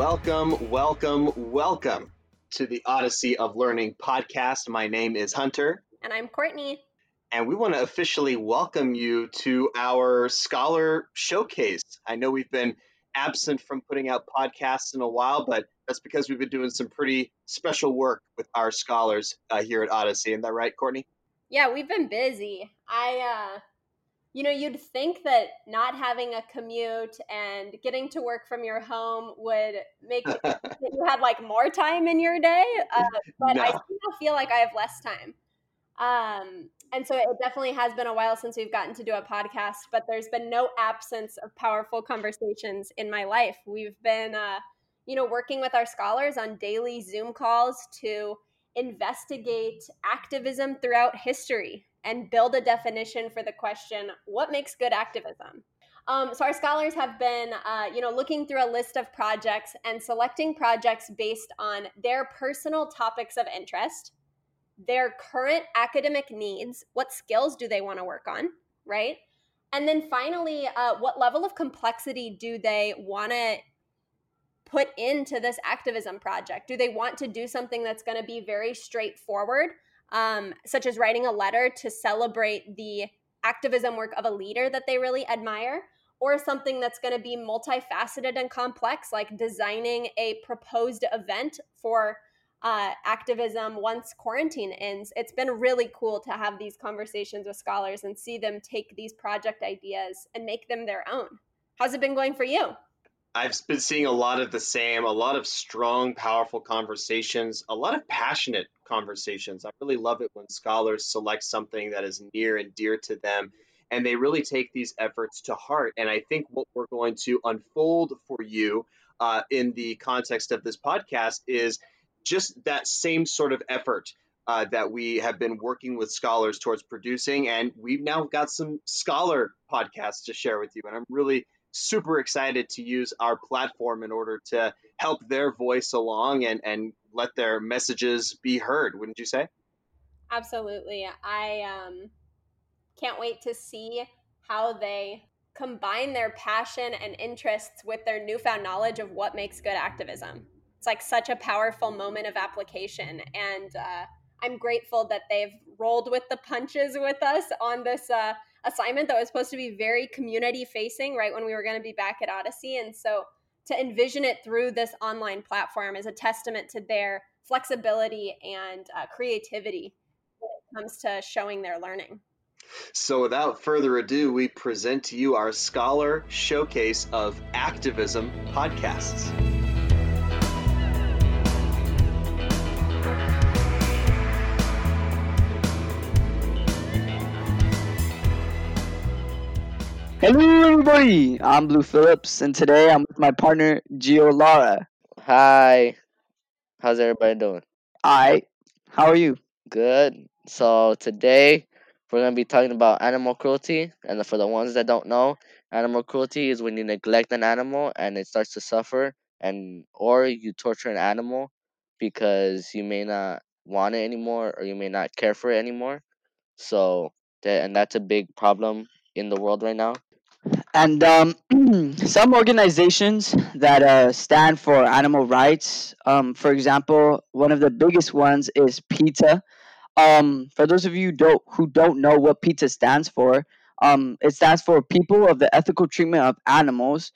Welcome, welcome, welcome to the Odyssey of Learning podcast. My name is Hunter. And I'm Courtney. And we want to officially welcome you to our Scholar Showcase. I know we've been absent from putting out podcasts in a while, but that's because we've been doing some pretty special work with our scholars uh, here at Odyssey. Isn't that right, Courtney? Yeah, we've been busy. I, uh, you know, you'd think that not having a commute and getting to work from your home would make that you had like more time in your day, uh, but no. I still feel like I have less time. Um, and so it definitely has been a while since we've gotten to do a podcast, but there's been no absence of powerful conversations in my life. We've been, uh, you know, working with our scholars on daily Zoom calls to investigate activism throughout history and build a definition for the question what makes good activism um, so our scholars have been uh, you know looking through a list of projects and selecting projects based on their personal topics of interest their current academic needs what skills do they want to work on right and then finally uh, what level of complexity do they want to put into this activism project? Do they want to do something that's going to be very straightforward, um, such as writing a letter to celebrate the activism work of a leader that they really admire? Or something that's going to be multifaceted and complex, like designing a proposed event for uh, activism once quarantine ends. It's been really cool to have these conversations with scholars and see them take these project ideas and make them their own. How's it been going for you? I've been seeing a lot of the same, a lot of strong, powerful conversations, a lot of passionate conversations. I really love it when scholars select something that is near and dear to them and they really take these efforts to heart. And I think what we're going to unfold for you uh, in the context of this podcast is just that same sort of effort. Uh, that we have been working with scholars towards producing, and we've now got some scholar podcasts to share with you. And I'm really super excited to use our platform in order to help their voice along and, and let their messages be heard, wouldn't you say? Absolutely. I um, can't wait to see how they combine their passion and interests with their newfound knowledge of what makes good activism. It's like such a powerful moment of application. And uh, I'm grateful that they've rolled with the punches with us on this uh, assignment that was supposed to be very community facing right when we were going to be back at Odyssey. And so to envision it through this online platform is a testament to their flexibility and uh, creativity when it comes to showing their learning. So, without further ado, we present to you our Scholar Showcase of Activism podcasts. Hello, everybody. I'm Blue Phillips, and today I'm with my partner Geo Lara. Hi. How's everybody doing? Hi. How are you? Good. So today we're gonna be talking about animal cruelty, and for the ones that don't know, animal cruelty is when you neglect an animal and it starts to suffer, and or you torture an animal because you may not want it anymore or you may not care for it anymore. So that and that's a big problem in the world right now. And um, some organizations that uh, stand for animal rights, um, for example, one of the biggest ones is PETA. Um, for those of you don't, who don't know what PETA stands for, um, it stands for People of the Ethical Treatment of Animals.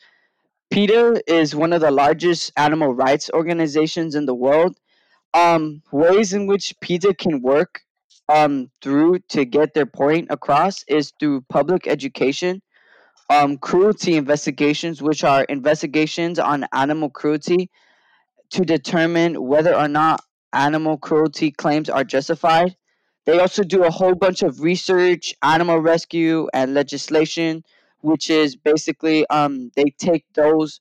PETA is one of the largest animal rights organizations in the world. Um, ways in which PETA can work um, through to get their point across is through public education um, cruelty investigations, which are investigations on animal cruelty to determine whether or not animal cruelty claims are justified. They also do a whole bunch of research, animal rescue, and legislation, which is basically um, they take those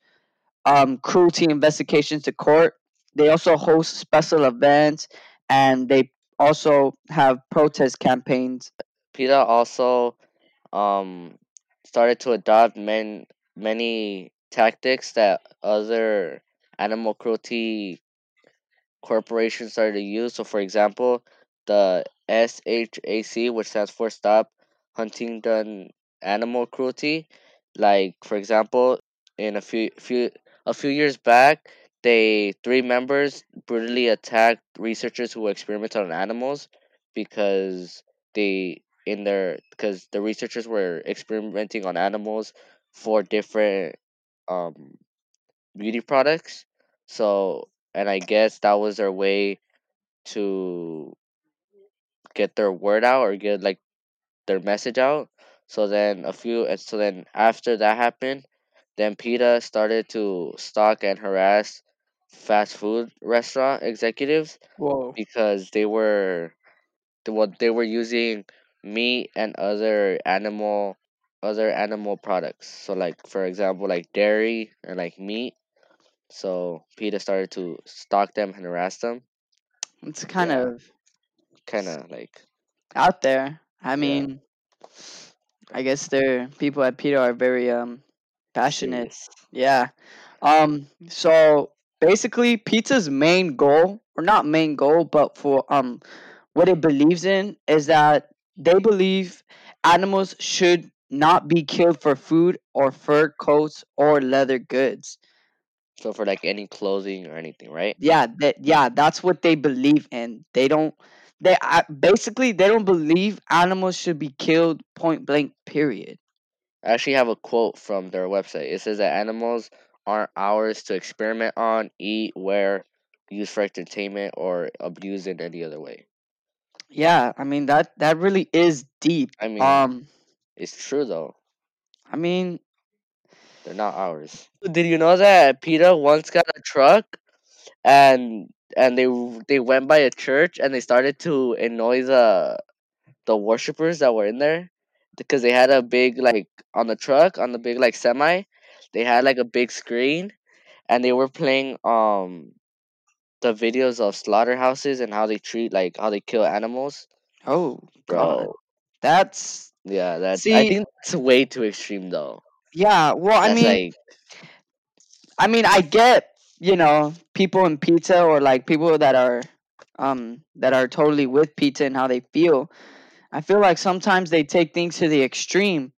um, cruelty investigations to court. They also host special events and they also have protest campaigns. PETA also um, started to adopt many many tactics that other animal cruelty corporations started to use. So, for example, the SHAC, which stands for Stop Huntingdon Animal Cruelty, like for example, in a few few a few years back, they three members brutally attacked researchers who experimented on animals because they in their because the researchers were experimenting on animals for different um beauty products. So and I guess that was their way to get their word out or get like their message out. So then a few and so then after that happened, then PETA started to stalk and harass fast food restaurant executives Whoa. because they were the what they were using meat and other animal other animal products. So like for example like dairy and like meat. So PETA started to stalk them and harass them. It's kind Yeah. of Kind of like out there. I Yeah. mean, I guess they're people at PETA are very um passionate. serious. Yeah. Um. So basically, PETA's main goal, or not main goal, but for um, what it believes in is that they believe animals should not be killed for food or fur coats or leather goods. So for like any clothing or anything, right? Yeah. That. Yeah. That's what they believe in. They don't. They I, basically they don't believe animals should be killed point blank. Period. I actually have a quote from their website. It says that animals aren't ours to experiment on, eat, wear, use for entertainment, or abuse in any other way. Yeah. I mean that that really is deep. I mean, Um. it's true though. I mean, They're not ours. Did you know that PETA once got a truck and and they they went by a church and they started to annoy the the worshippers that were in there because they had a big like on the truck on the big like semi they had like a big screen and they were playing um the videos of slaughterhouses and how they treat like how they kill animals oh god. bro That's yeah that's i think it's way too extreme though yeah. Well, I mean, like I mean, I get you know people in PETA or like people that are um that are totally with PETA and how they feel. I feel like sometimes they take things to the extreme,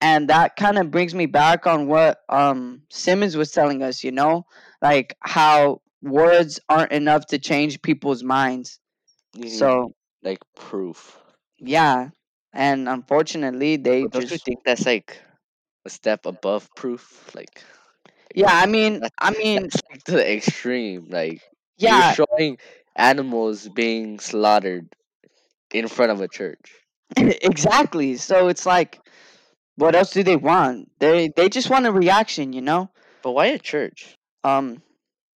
and that kind of brings me back on what um Simmons was telling us. You know, like how words aren't enough to change people's minds. you So like proof yeah, and unfortunately, they but don't you just think that's like a step above proof like yeah. I mean, I mean, to the extreme like yeah. you're showing animals being slaughtered in front of a church exactly. So it's like, what else do they want? They they just want a reaction, you know. but why a church Um,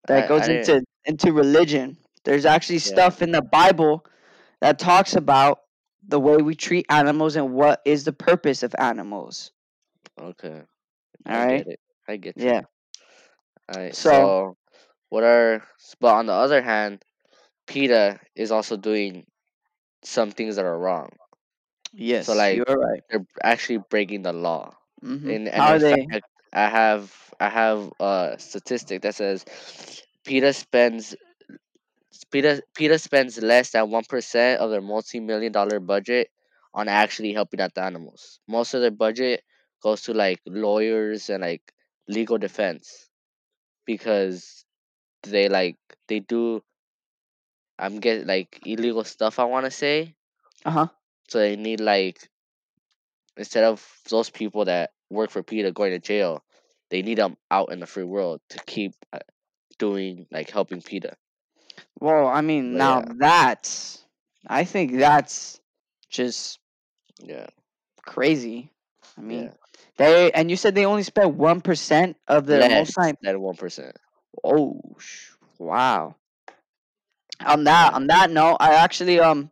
that I- goes I into into religion. There's actually Yeah. stuff in the Bible that talks about the way we treat animals and what is the purpose of animals. Okay. All I right. get it. I get you. Yeah. Alright. So- So, what are but on the other hand, PETA is also doing some things that are wrong. Yes. So like, you're right. They're actually breaking the law. Mm-hmm. And, and How are they? fact, I have I have a statistic that says PETA spends PETA PETA spends less than one percent of their multi million dollar budget on actually helping out the animals. Most of their budget goes to like lawyers and like legal defense because they like they do I'm get like illegal stuff I wanna say. Uh huh. So they need like instead of those people that work for PETA going to jail, they need them out in the free world to keep uh, doing like helping PETA. Well, I mean, But now yeah. that's I think that's just Yeah, crazy. I mean, yeah. they and you said they only spent one percent of their Less multi. than one percent. Oh, wow. On that on that note, I actually um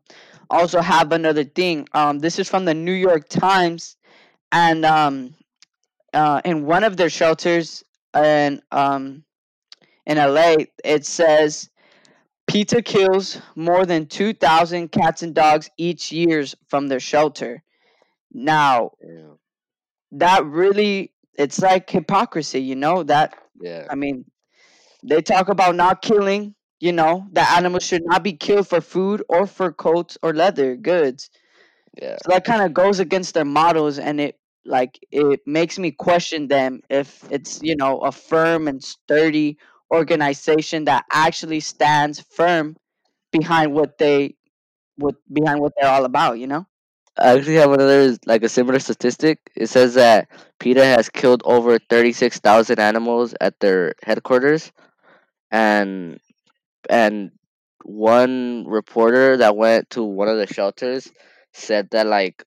also have another thing. Um, this is from the New York Times, and um, uh, in one of their shelters and um in LA, it says. PETA kills more than 2,000 cats and dogs each year from their shelter. Now, Yeah, that really, it's like hypocrisy, you know? That yeah, I mean, they talk about not killing, you know, that animals should not be killed for food or for coats or leather goods. yeah. So that kind of goes against their models and it like it makes me question them if it's, you know, a firm and sturdy organization that actually stands firm behind what they what behind what they're all about, you know? I actually have another like a similar statistic. It says that PETA has killed over thirty six thousand animals at their headquarters, and and one reporter that went to one of the shelters said that like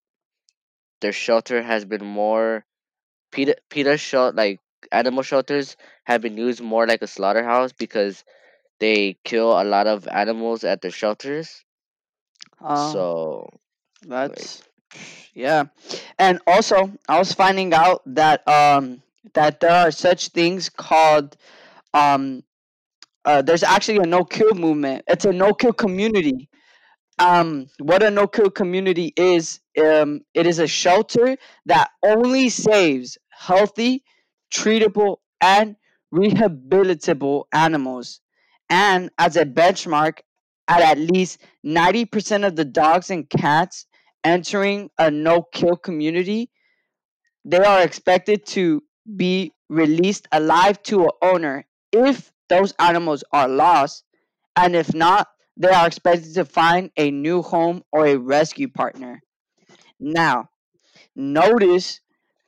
their shelter has been more PETA PETA shot like animal shelters have been used more like a slaughterhouse because they kill a lot of animals at their shelters. Oh, So like that's yeah. And also, I was finding out that um that there are such things called um uh, there's actually a no kill movement. It's a no kill community um what a no kill community is um it is a shelter that only saves healthy treatable and rehabilitable animals and as a benchmark at at least 90% of the dogs and cats entering a no kill community they are expected to be released alive to an owner if those animals are lost and if not, they are expected to find a new home or a rescue partner. Now, notice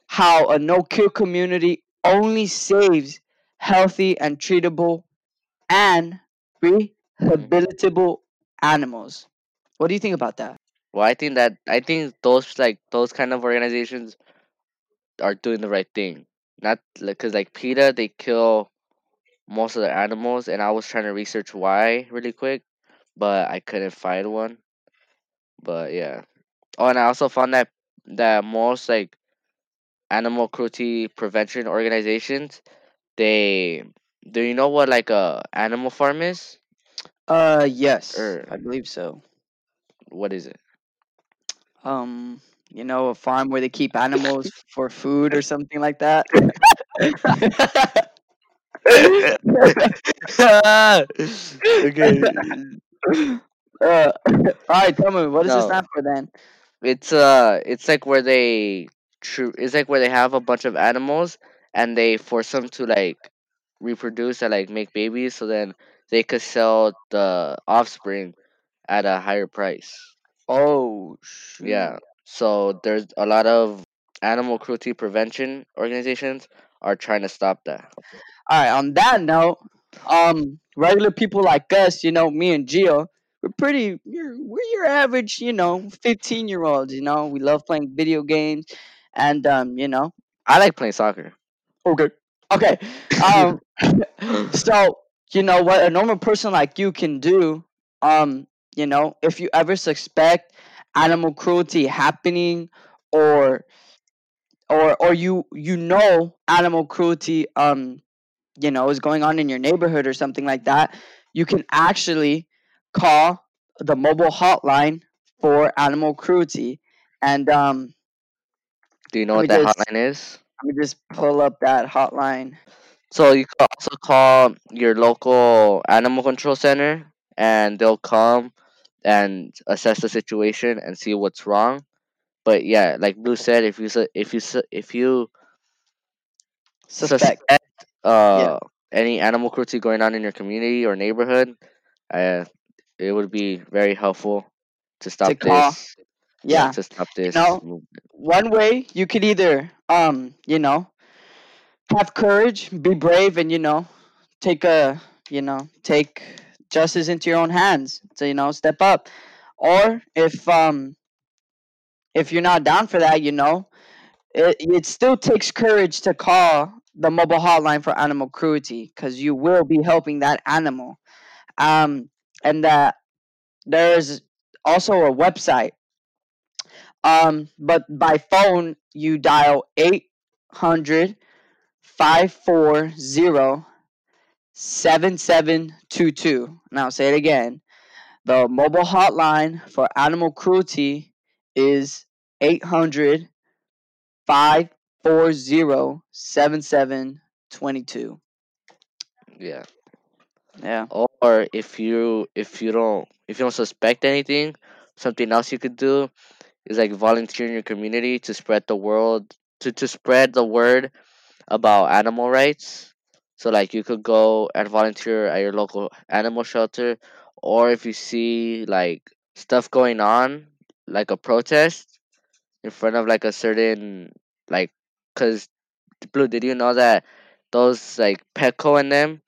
how a no kill community only saves healthy and treatable and rehabilitable animals. What do you think about that? well, I think that I think those like those kind of organizations are doing the right thing. Not because like PETA they kill most of the animals, and I was trying to research why really quick, but I couldn't find one. But yeah. Oh, and I also found that that most like animal cruelty prevention organizations they do you know what like a animal farm is Uh, yes, or I believe so. what is it? Um, you know, a farm where they keep animals for food or something like that. okay. uh, all right, tell me, what does it No, stand for then? it's uh, it's like where they true. It's like where they have a bunch of animals and they force them to like reproduce and like make babies, so then they could sell the offspring at a higher price. Oh shoot! Yeah. So there's a lot of animal cruelty prevention organizations are trying to stop that. All right. On that note, um, regular people like us, you know, me and Geo, we're pretty. You're, we're your average, you know, fifteen year olds. You know, we love playing video games, and um, you know, I like playing soccer. okay, okay. Um, so you know what a normal person like you can do. Um, you know, if you ever suspect animal cruelty happening, or or or you you know animal cruelty um you know is going on in your neighborhood or something like that you can actually call the mobile hotline for animal cruelty and um Do you know what that just hotline is? let me just pull up that hotline So you can also call your local animal control center and they'll come and assess the situation and see what's wrong. But yeah, like Blue said, if you su- if you su- if you suspect suspect yeah uh any animal cruelty going on in your community or neighborhood, uh, it would be very helpful to to stop call this. Yeah, yeah. To stop you this. know one way you could either um you know have courage be brave and you know take a you know take justice into your own hands so you know step up. Or if um if you're not down for that you know it, it still takes courage to call the mobile hotline for animal cruelty because you will be helping that animal. Um and that there's also a website um but by phone you dial eight hundred five four zero seven seven two two. now say it again The mobile hotline for animal cruelty is 800 540 7722. Yeah. Yeah. Or if you if you don't if you don't suspect anything, something else you could do is like volunteer in your community to spread the world to, to spread the word about animal rights. So like you could go and volunteer at your local animal shelter, or if you see like stuff going on, like a protest in front of like a certain like, cause Blue, did you know that those like Petco and them,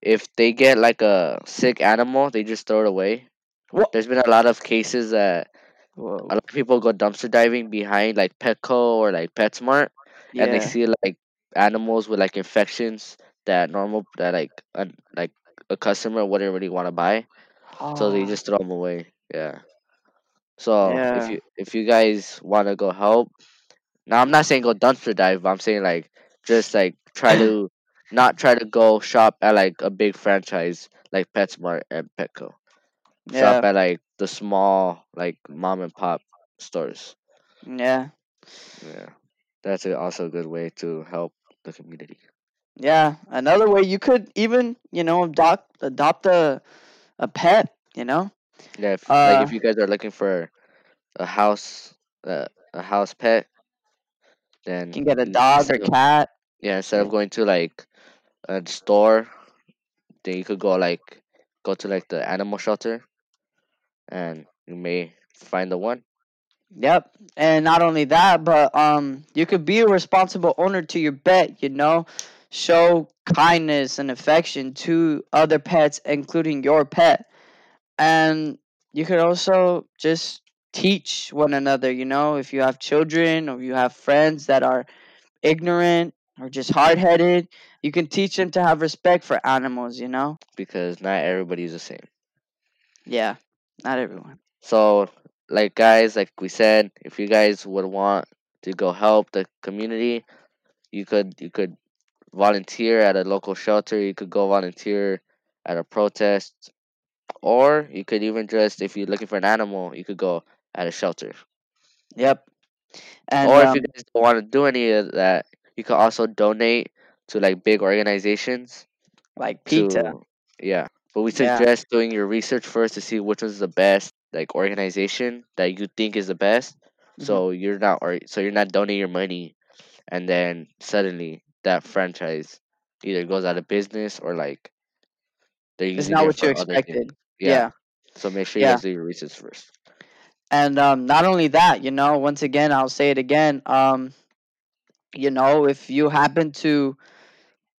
if they get like a sick animal, they just throw it away. What? There's been a lot of cases that Whoa. a lot of people go dumpster diving behind like Petco or like PetSmart, and they Yeah. see like animals with like infections that normal that like a, like a customer wouldn't really want to buy, so they Ah, just throw them away. Yeah. So if Yeah. you if you guys want to go help, now I'm not saying go dumpster dive, but I'm saying like just like try to not try to go shop at like a big franchise like PetSmart and Petco. Yeah. Shop at like the small like mom and pop stores. Yeah. Yeah, that's a, also a good way to help the community. Yeah. Another way you could even, you know, adopt adopt a a pet, you know? Yeah, if, like Uh if you guys are looking for a house, uh, a house pet, you then can get a dog or instead of cat. yeah instead of going to like a store, then you could go like go to like the animal shelter, and you may find the one. Yep. And not only that, but um you could be a responsible owner to your pet, you know? Show kindness and affection to other pets, including your pet. And you could also just teach one another, you know, if you have children or you have friends that are ignorant or just hard-headed, you can teach them to have respect for animals, you know? because not everybody's the same. Yeah. Not everyone. So, like guys, like we said, if you guys would want to go help the community, you could you could volunteer at a local shelter. You could go volunteer at a protest, or you could even just if you're looking for an animal, you could go at a shelter. Yep. And or if um, you guys don't want to do any of that, you could also donate to like big organizations like PETA. to yeah. But we Yeah. suggest doing your research first to see which one's the best like organization that you think is the best. Mhm. So you're not or so you're not donating your money and then suddenly that franchise either goes out of business or like they're It's using not it what you for other things. expected. Yeah. yeah. So make sure you Yeah. do your research first. And um, not only that, you know, once again, I'll say it again. Um, you know, if you happen to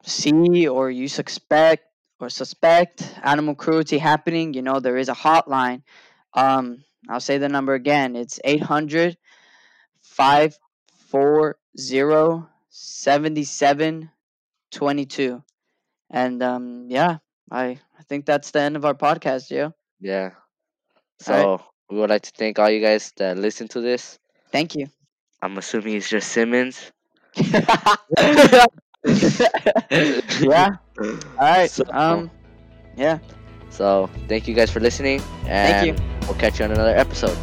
see or you suspect or suspect animal cruelty happening, you know, there is a hotline. Um, I'll say the number again. It's 800 540 7722. And um, yeah, I, I think that's the end of our podcast, Joe. Yeah. All right. So we would like to thank all you guys that listen to this. Thank you. I'm assuming it's just Simmons. yeah. All right. So, Um. Yeah. so thank you guys for listeing, Thank and you. we'll catch you on another episode.